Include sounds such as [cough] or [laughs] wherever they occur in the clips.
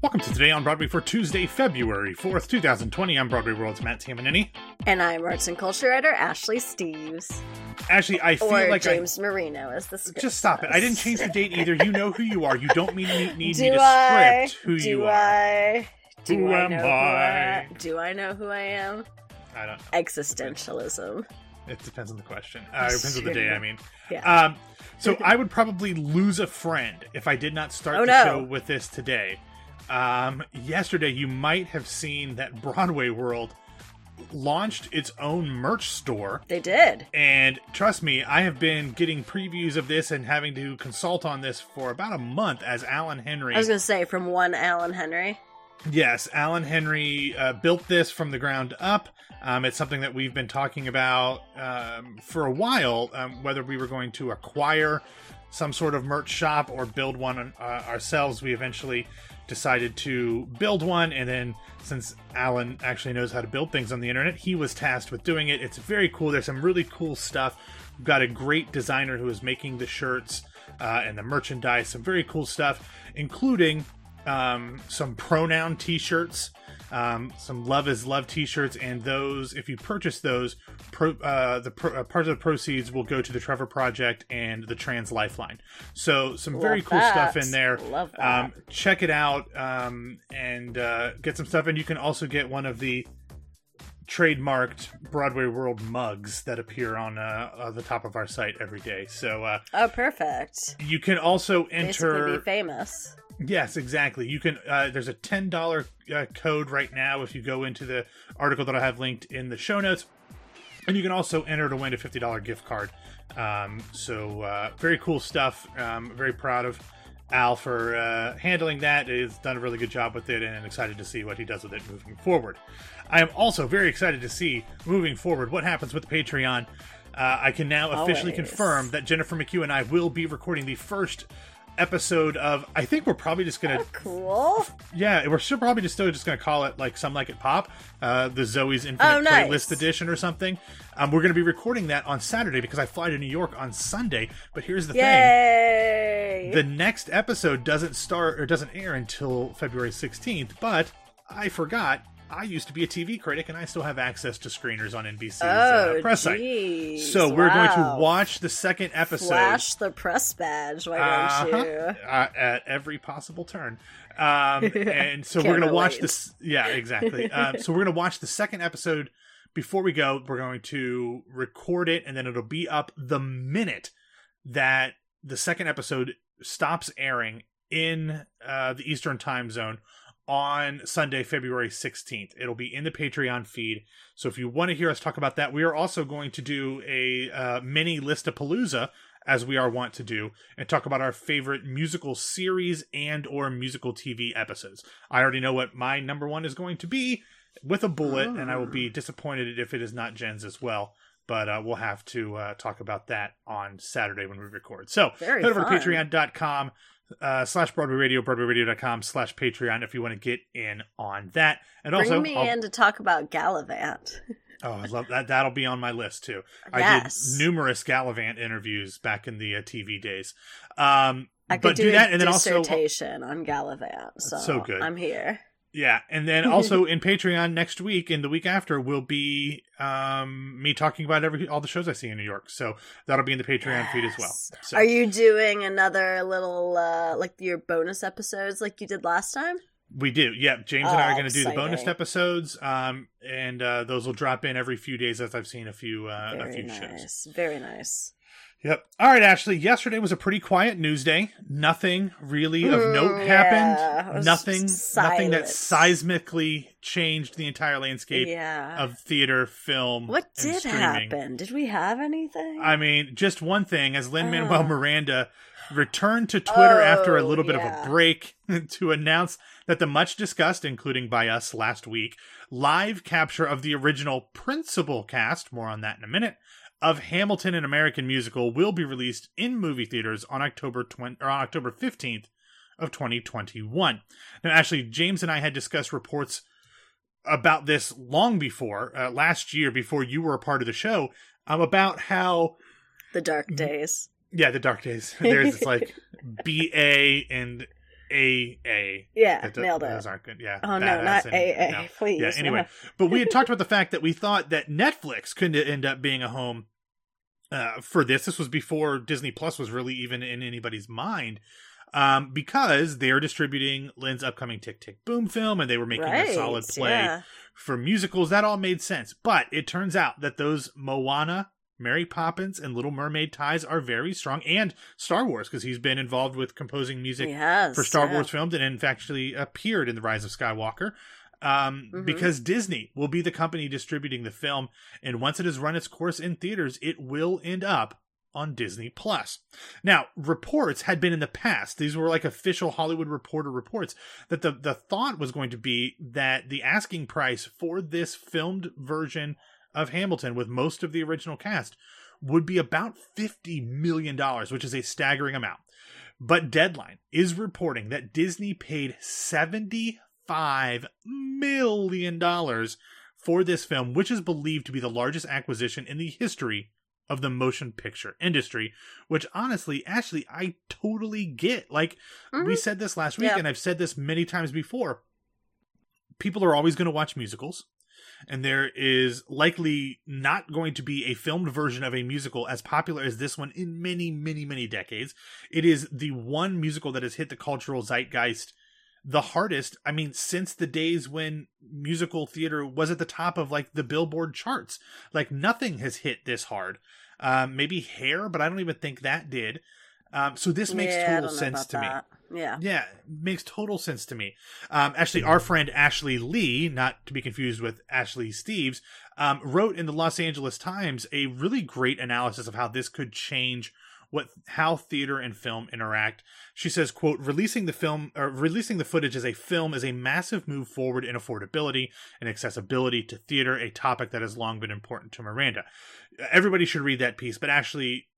Welcome to Today on Broadway for Tuesday, February 4th, 2020. I'm Broadway World's Matt Tamanini. And I'm arts and culture writer Ashley Steves. Ashley, I feel or like James Marino is the script Just stop it. I didn't change the date either. You know who you are. You don't need, need, need Do me to I? script who Do you are. I? Do Who I am know who I? I Do I know who I am? I don't know. Existentialism. It depends on the question. Uh, it depends on the day, I mean. Yeah. Um, so I would probably lose a friend if I did not start Oh, the no. show with this today. Um, yesterday, you might have seen that Broadway World launched its own merch store. they did. And trust me, I have been getting previews of this and having to consult on this for about a month as Alan Henry. I was going to say from one Alan Henry. Yes, Alan Henry uh, built this from the ground up. Um, it's something that we've been talking about um, for a while, um, whether we were going to acquire some sort of merch shop or build one uh, ourselves. We eventually decided to build one, and then since Alan actually knows how to build things on the internet, he was tasked with doing it. It's very cool. There's some really cool stuff. We've got a great designer who is making the shirts uh, and the merchandise. Some very cool stuff, including um, some pronoun t-shirts um, some love is love t-shirts and those if you purchase those pro, uh, the pro, uh, part of the proceeds will go to the trevor project and the trans lifeline so some very Love cool stuff in there Love that. um, check it out um, and uh, get some stuff and you can also get one of the trademarked broadway world mugs that appear on uh, uh, the top of our site every day so uh, Oh, perfect. you can also Basically enter be famous. Yes, exactly. You can. Uh, there's a ten dollar uh, code right now if you go into the article that I have linked in the show notes, and you can also enter to win a fifty dollar gift card. Um, so uh, very cool stuff. Um, very proud of Al for uh, handling that. He's done a really good job with it, and excited to see what he does with it moving forward. I am also very excited to see moving forward what happens with Patreon. Uh, I can now officially Always. confirm that Jennifer McHugh and I will be recording the first episode of. I think we're probably just gonna Cool. yeah, we're still probably just still just gonna call it like some like it pop, uh, the Zoe's Infinite Oh, nice. Playlist Edition or something. Um, we're gonna be recording that on Saturday because I fly to New York on Sunday. But here's the thing: the next episode doesn't start or doesn't air until February 16th. But I forgot. I used to be a TV critic, and I still have access to screeners on NBC's uh, oh, press site. jeez. So we're going to watch the second episode Flash the press badge, why don't uh-huh, you? uh, at every possible turn. Um, [laughs] and so we're gonna watch this. Yeah, exactly. [laughs] um, so we're gonna watch the second episode. Before we go, we're going to record it, and then it'll be up the minute that the second episode stops airing in uh, the Eastern Time Zone on Sunday, February 16th. It'll be in the Patreon feed. So if you want to hear us talk about that, we are also going to do a uh, mini list of Palooza as we are wont to do and talk about our favorite musical series and or musical TV episodes. I already know what my number 1 is going to be with a bullet and I will be disappointed if it is not Jen's as well. But uh, we'll have to uh, talk about that on Saturday when we record. So Very head over fun. to patreon.com uh, slash Broadway Radio, BroadwayRadio.com slash Patreon if you want to get in on that. And Bring also, me I'll- in to talk about Galavant. [laughs] oh, I love that. That'll be on my list too. I Yes. did numerous Galavant interviews back in the uh, TV days. Um, I could but do, do that, and then also, dissertation on Galavant. So, so good. I'm here. Yeah, and then [laughs] also in Patreon next week and the week after will be um, me talking about every all the shows I see in New York. So that'll be in the Patreon feed as well. So. Are you doing another little uh like your bonus episodes like you did last time? We do. Yeah, James and I are Oh, going to do the bonus episodes, um, and uh, those will drop in every few days as I've seen a few uh, a few nice. shows. Very nice. Yep. All right, Ashley. Yesterday was a pretty quiet news day. Nothing really of Mm, note yeah, happened. Nothing. Nothing that seismically changed the entire landscape Yeah. of theater, film. what did streaming. happen? Did we have anything? I mean, just one thing: as Lin Manuel Uh. Miranda returned to Twitter after a Oh, little bit of a break [laughs] to announce that the much discussed, including by us last week, live capture of the original principal cast, more on that in a minute, of Hamilton an American Musical will be released in movie theaters on October 20, or October 15th of 2021. Now, actually, James and I had discussed reports about this long before, uh, last year, before you were a part of the show, um, about how the dark days. yeah, the dark days. [laughs] There's this like [laughs] BA and A A. Yeah, That- nailed it. Those aren't good. Yeah. Oh no, not and- AA, no. please. Yeah. Anyway, [laughs] but we had talked about the fact that we thought that Netflix could end up being a home uh, for this. This was before Disney Plus was really even in anybody's mind. Um, because they're distributing Lin's upcoming Tick Tick Boom film and they were making right, a solid play Yeah. for musicals. That all made sense. But it turns out that those Moana, Mary Poppins, and Little Mermaid ties are very strong, and Star Wars, because he's been involved with composing music Yes, for Star yeah. Wars films and in fact actually appeared in The Rise of Skywalker. Um, Mhm. Because Disney will be the company distributing the film, and once it has run its course in theaters, it will end up on Disney Plus. Now, reports had been in the past; these were like official Hollywood Reporter reports that the the thought was going to be that the asking price for this filmed version of Hamilton, with most of the original cast, would be about fifty million dollars, which is a staggering amount. But Deadline is reporting that Disney paid $75 million for this film, which is believed to be the largest acquisition in the history of the motion picture industry, which honestly, Ashley, I totally get. Like, we Mhm. said this last week, Yeah. and I've said this many times before. People are always going to watch musicals and there is likely not going to be a filmed version of a musical as popular as this one in many, many, many decades. It is the one musical that has hit the cultural zeitgeist the hardest. I mean, since the days when musical theater was at the top of like the Billboard charts, like nothing has hit this hard. Um, maybe Hair, but I don't even think that did. Um, so this makes Yeah, total sense to me. Yeah. Yeah, makes total sense to me. Um, actually, our friend Ashley Lee, not to be confused with Ashley Steves, um, wrote in the Los Angeles Times a really great analysis of how this could change what how theater and film interact. She says, "quote Releasing the film or releasing the footage as a film is a massive move forward in affordability and accessibility to theater, a topic that has long been important to Miranda. Everybody should read that piece, but actually."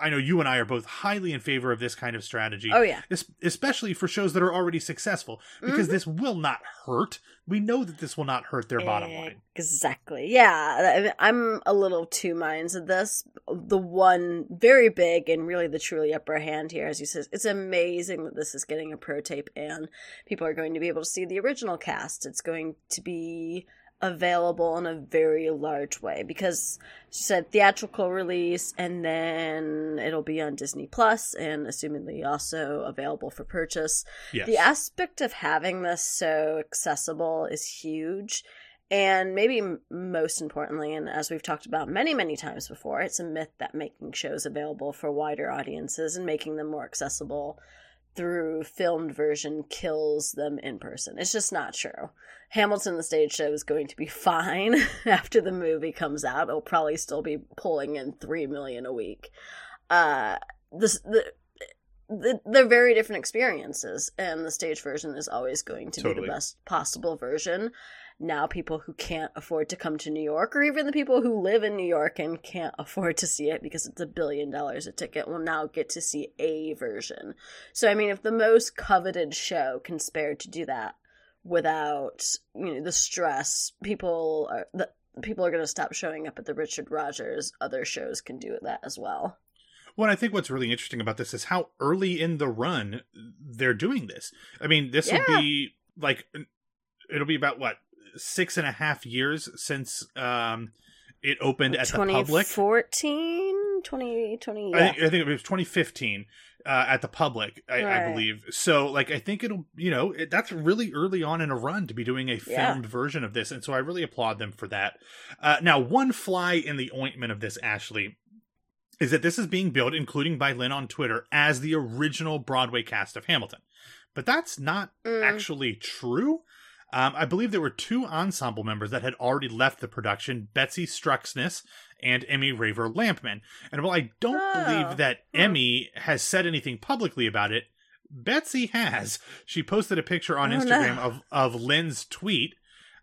I know you and I are both highly in favor of this kind of strategy Oh yeah. especially for shows that are already successful because Mhm. this will not hurt we know that this will not hurt their bottom line Exactly. Yeah, I'm a little two minds of this. The one very big and really the truly upper hand here, as you said, it's amazing that this is getting a pro tape and people are going to be able to see the original cast. It's going to be available in a very large way because she said theatrical release and then it'll be on Disney Plus and assumedly also available for purchase. Yes. The aspect of having this so accessible is huge and maybe most importantly and as we've talked about many many times before it's a myth that making shows available for wider audiences and making them more accessible through filmed version kills them in person. It's just not true. Hamilton the stage show is going to be [laughs] fine after the movie comes out. It'll probably still be pulling in 3 million a week. Uh this the the, they're very different experiences, and the stage version is always going to be the best possible version. Now, people who can't afford to come to New York, or even the people who live in New York and can't afford to see it because it's a billion dollars a ticket, will now get to see a version. So, I mean, if the most coveted show can spare to do that without, you know, the stress, people are the people are going to stop showing up at the Richard Rodgers. Other shows can do that as well. well i think what's really interesting about this is how early in the run they're doing this i mean this will be like it'll be about what six and a half years since um it opened at the public 2014, 2020, I, think, I think it was 2015 uh, at the public, I, I believe. So, like, I think it'll, you know, it, that's really early on in a run to be doing a Yeah. filmed version of this, and so I really applaud them for that. Uh, now, one fly in the ointment of this, Ashley, is that this is being billed, including by Lin on Twitter, as the original Broadway cast of Hamilton, but that's not Mm. actually true. Um, I believe there were two ensemble members that had already left the production Betsy Struxness and Emmy Raver Lampman. And while I don't Oh. believe that. Emmy has said anything publicly about it, Betsy has. She posted a picture on Oh, Instagram no. of, of Lin's tweet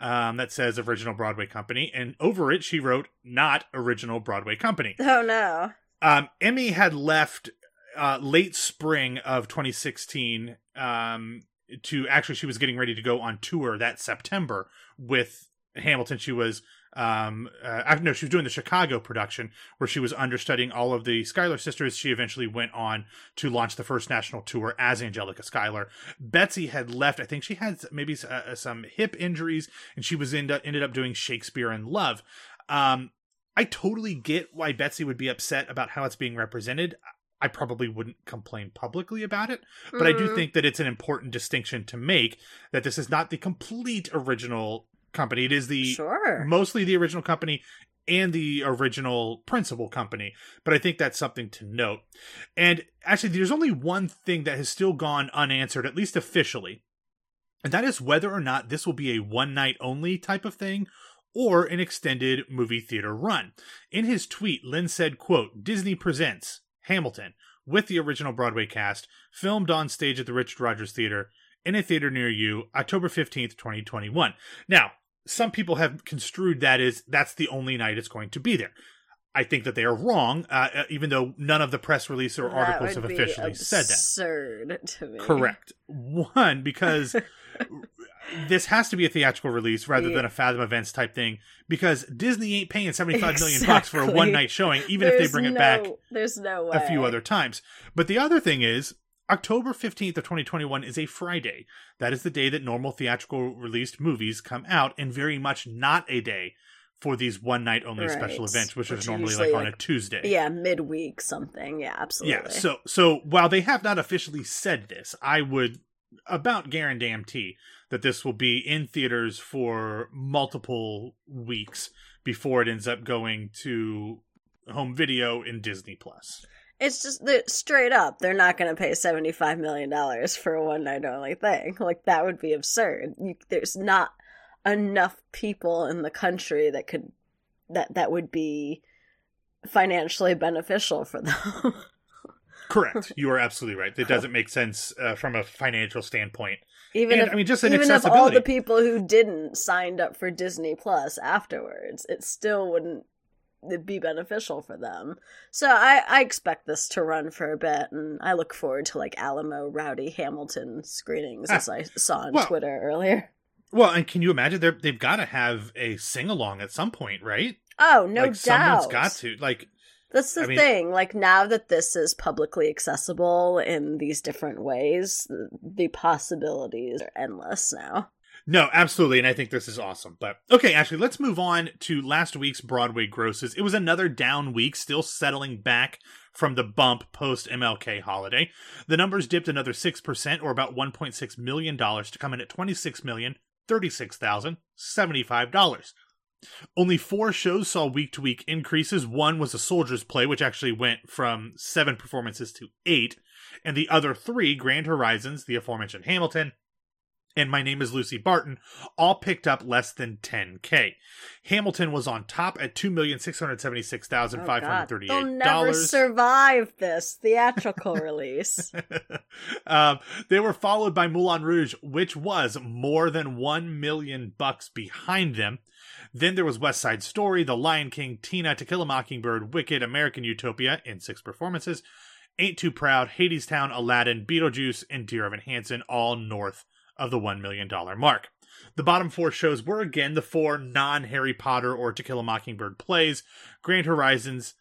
um, that says Original Broadway Company. And over it, she wrote, Not Original Broadway Company. Oh no. Um, Emmy had left uh, late spring of 2016 um, to actually, she was getting ready to go on tour that September with Hamilton. She was Um, uh, no, she was doing the Chicago production where she was understudying all of the Schuyler sisters. She eventually went on to launch the first national tour as Angelica Schuyler. Betsy had left. I think she had maybe uh, some hip injuries, and she was in, ended up doing Shakespeare in Love. Um, I totally get why Betsy would be upset about how it's being represented. I probably wouldn't complain publicly about it, but mm. I do mm. think that it's an important distinction to make that this is not the complete original company. It is the sure. mostly the original company and the original principal company. But I think that's something to note. And actually, there's only one thing that has still gone unanswered, at least officially, and that is whether or not this will be a one night only type of thing or an extended movie theater run. In his tweet, Lin said, quote, Disney presents Hamilton with the original Broadway cast, filmed on stage at the Richard Rodgers Theater in a theater near you, October 15th, 2021. Now, some people have construed that as that's the only night it's going to be there. I think that they are wrong, uh, uh even though none of the press release or articles have officially said that. Absurd to me. Correct. One, because [laughs] this has to be a theatrical release rather yeah. than a Fathom Events type thing, because Disney ain't paying seventy five exactly. million bucks for a one night showing, even there's if they bring no, it back. There's no way. A few other times, but the other thing is October 15th of 2021 is a Friday. That is the day that normal theatrical released movies come out and very much not a day for these one night only right. special events which, which is normally like, like on a Tuesday. Yeah, midweek something. Yeah, absolutely. Yeah, so so while they have not officially said this, I would about guarantee that this will be in theaters for multiple weeks before it ends up going to home video in Disney Plus. It's just that straight up, they're not going to pay seventy five million dollars for a one night only thing. Like that would be absurd. You, there's not enough people in the country that could that that would be financially beneficial for them. [laughs] Correct. You are absolutely right. It doesn't make sense uh, from a financial standpoint. Even and, if I mean, just an even if all the people who didn't signed up for Disney Plus afterwards, it still wouldn't be beneficial for them. So I, I expect this to run for a bit, and I look forward to like Alamo Rowdy Hamilton screenings, ah, as I saw on well, Twitter earlier. Well, and can you imagine They're, they've got to have a sing along at some point, right? Oh, no like, doubt. Someone's got to like. That's the I thing. Mean, like now that this is publicly accessible in these different ways, the, the possibilities are endless now. No, absolutely, and I think this is awesome. But okay, actually, let's move on to last week's Broadway grosses. It was another down week, still settling back from the bump post MLK holiday. The numbers dipped another 6% or about $1.6 million to come in at $26,036,075. Only four shows saw week to week increases. One was a soldier's play, which actually went from seven performances to eight. And the other three, Grand Horizons, the aforementioned Hamilton, and My Name is Lucy Barton all picked up less than 10K. Hamilton was on top at $2,676,538. They'll never survive this theatrical [laughs] release. um, they were followed by Moulin Rouge, which was more than 1 million bucks behind them. Then there was West Side Story, The Lion King, Tina, To Kill a Mockingbird, Wicked, American Utopia in six performances, Ain't Too Proud, Hadestown, Aladdin, Beetlejuice, and Dear Evan Hansen, all north of the $1 million mark. The bottom four shows were again the four non Harry Potter or To Kill a Mockingbird plays Grand Horizons,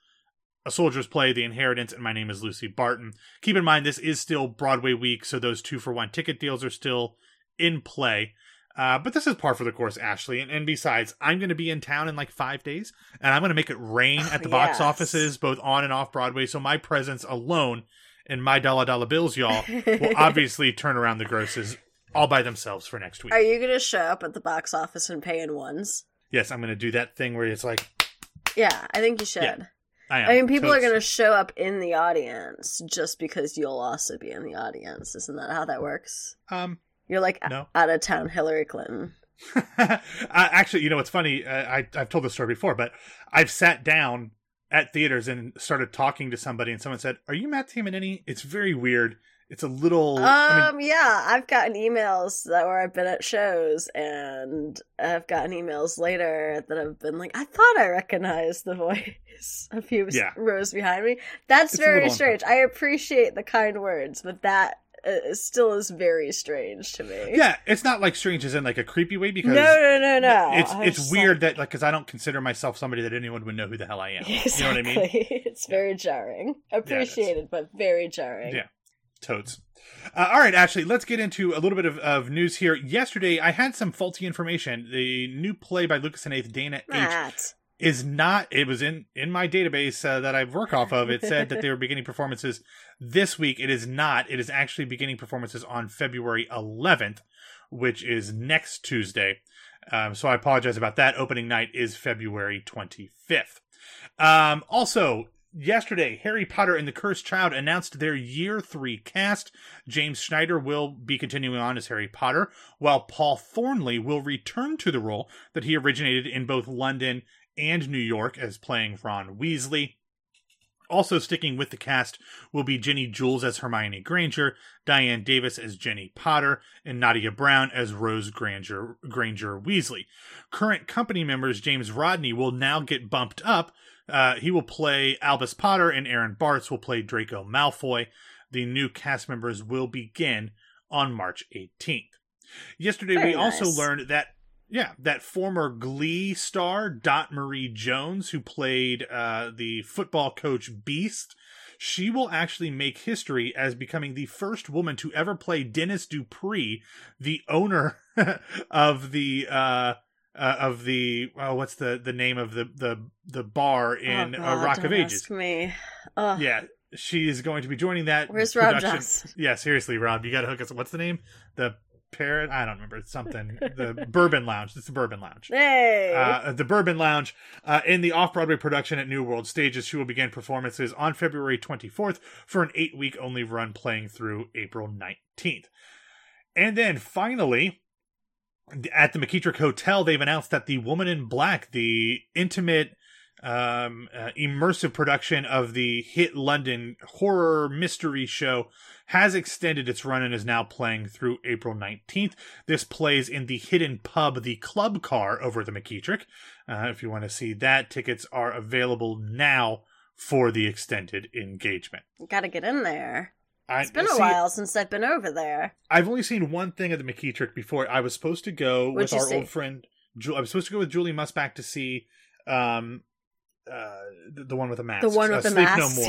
A Soldier's Play, The Inheritance, and My Name is Lucy Barton. Keep in mind, this is still Broadway week, so those two for one ticket deals are still in play. Uh, but this is par for the course, Ashley. And, and besides, I'm going to be in town in like five days, and I'm going to make it rain at the yes. box offices, both on and off Broadway. So my presence alone and my dollar dollar bills, y'all, will [laughs] obviously turn around the grosses all by themselves for next week. Are you going to show up at the box office and pay in ones? Yes, I'm going to do that thing where it's like. Yeah, I think you should. Yeah, I, am. I mean, people are going to show up in the audience just because you'll also be in the audience. Isn't that how that works? Um, You're like no. out of town Hillary Clinton. [laughs] actually, you know, it's funny. Uh, I, I've told this story before, but I've sat down at theaters and started talking to somebody, and someone said, "Are you Matt Tamanini?" It's very weird it's a little. Um, I mean, yeah, I've gotten emails that where I've been at shows, and I've gotten emails later that have been like, I thought I recognized the [laughs] voice a few yeah. rows behind me. That's it's very strange. I appreciate the kind words, but that uh, still is very strange to me. Yeah, it's not like strange as in like a creepy way because no, no, no, no. it's I it's weird that like because I don't consider myself somebody that anyone would know who the hell I am. Exactly. [laughs] You know what I mean? It's very jarring. Appreciated, but very jarring. Yeah. Toads. Uh, all right, Ashley, let's get into a little bit of, of news here. Yesterday, I had some faulty information. The new play by Lucas Hnath, Dana H, Matt. Is not. It was in in my database uh, that I work off of. It said that they were [laughs] beginning performances this week. It is not. It is actually beginning performances on February 11th, which is next Tuesday. Um, so I apologize about that. Opening night is February 25th. Um, also, yesterday, Harry Potter and the Cursed Child announced their year three cast. James Snyder will be continuing on as Harry Potter, while Paul Thornley will return to the role that he originated in both London and New York as playing Ron Weasley. Also sticking with the cast will be Jenny Jules as Hermione Granger, Diane Davis as Ginny Potter, and Nadia Brown as Rose Granger, Granger Weasley. Current company members James Romney will now get bumped up. Uh, he will play Albus Potter, and Aaron Bartz will play Draco Malfoy. The new cast members will begin on March 18th. Yesterday, Very we also learned that yeah, that former Glee star Dot Marie Jones, who played uh, the football coach Beast, she will actually make history as becoming the first woman to ever play Dennis Dupree, the owner [laughs] of the uh, uh, of the oh, what's the the name of the the the bar in oh, uh, Rock don't of Ages? ask me. Ugh. Yeah, she is going to be joining that. Where's Rob production. Johnson? Yeah, seriously, Rob, you got to hook us. What's the name? The parrot? I don't remember. It's something. The [laughs] Bourbon Lounge. It's the Bourbon Lounge. Hey. Uh, the Bourbon Lounge uh, in the off Broadway production at New World Stages. She will begin performances on February 24th for an eight week only run playing through April 19th. And then finally, at the McKittrick Hotel, they've announced that The Woman in Black, the intimate, um, uh, immersive production of the hit London horror mystery show, has extended its run and is now playing through April 19th. This plays in the hidden pub, the Club Car, over the McKittrick. Uh, if you want to see that, tickets are available now for the extended engagement. Gotta get in there. I, It's been a see, while since I've been over there. I've only seen one thing at the McKittrick before. I was supposed to go What'd with our see? old friend. Ju- I was supposed to go with Julie Musback to see um, uh, the, the one with the mask. The one uh, with the Sleep mask. No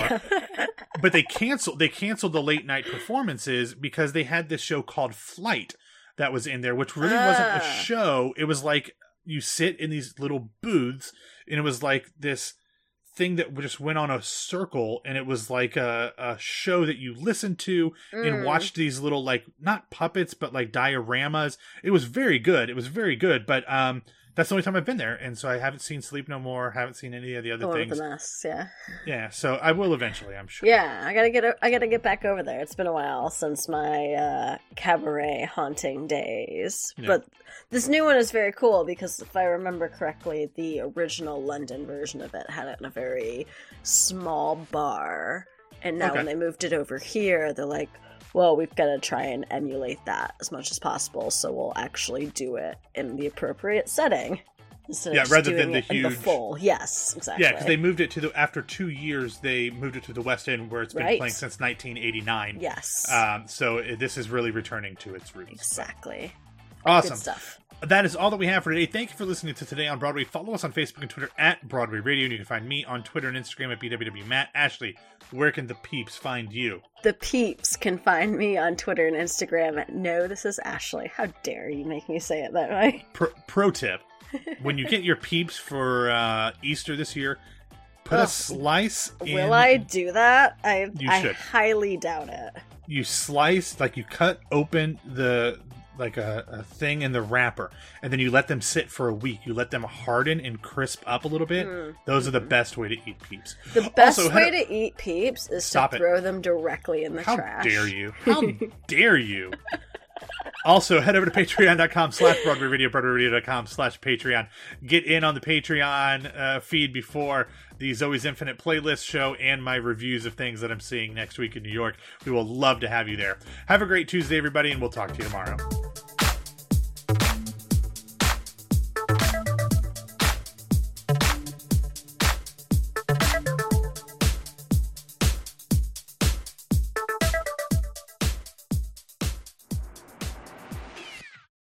More. [laughs] but they canceled. They canceled the late night performances because they had this show called Flight that was in there, which really wasn't a Ah. show. It was like you sit in these little booths, and it was like this thing that just went on a circle and it was like a, a show that you listened to and Mm. watched these little like not puppets but like dioramas it was very good it was very good but um that's the only time i've been there and so i haven't seen sleep no more haven't seen any of the other with things the masks, yeah. yeah so i will eventually i'm sure Yeah, I gotta get o- I gotta get back over there. It's been a while since my uh, cabaret haunting days, Yeah. but this new one is very cool because if I remember correctly, the original London version of it had it in a very small bar, and now Okay. when they moved it over here, they're like, "Well, we've got to try and emulate that as much as possible, so we'll actually do it in the appropriate setting." Instead Yeah, rather than the in the full. Yes, exactly. yeah because they moved it to the after two years they moved it to the west end where it's been Right. playing since 1989 yes, um so this is really returning to its roots exactly. awesome Good stuff. That is all that we have for today. Thank you for listening to Today on Broadway. Follow us on Facebook and Twitter at Broadway Radio, and you can find me on Twitter and Instagram at BWWMatt. Ashley, where can the peeps find you? The peeps can find me on Twitter and Instagram at No, this is Ashley. How dare you make me say it that way? Pro, pro tip: When you get your peeps for uh, Easter this year, put a slice. In, Will I do that? I You I should. highly doubt it. You slice like you cut open the like a, a thing in the wrapper, and then you let them sit for a week. You let them harden and crisp up a little bit. Mm. Those are the best way to eat peeps. The best Also, way to eat peeps is to it. throw them directly in the How trash. How dare you? [laughs] How dare you? Also, head over to patreon.com slash Broadway Radio, broadwayradio.com slash Patreon. Get in on the Patreon uh, feed before the Zoe's Infinite playlist show and my reviews of things that I'm seeing next week in New York. We will love to have you there. Have a great Tuesday, everybody, and we'll talk to you tomorrow.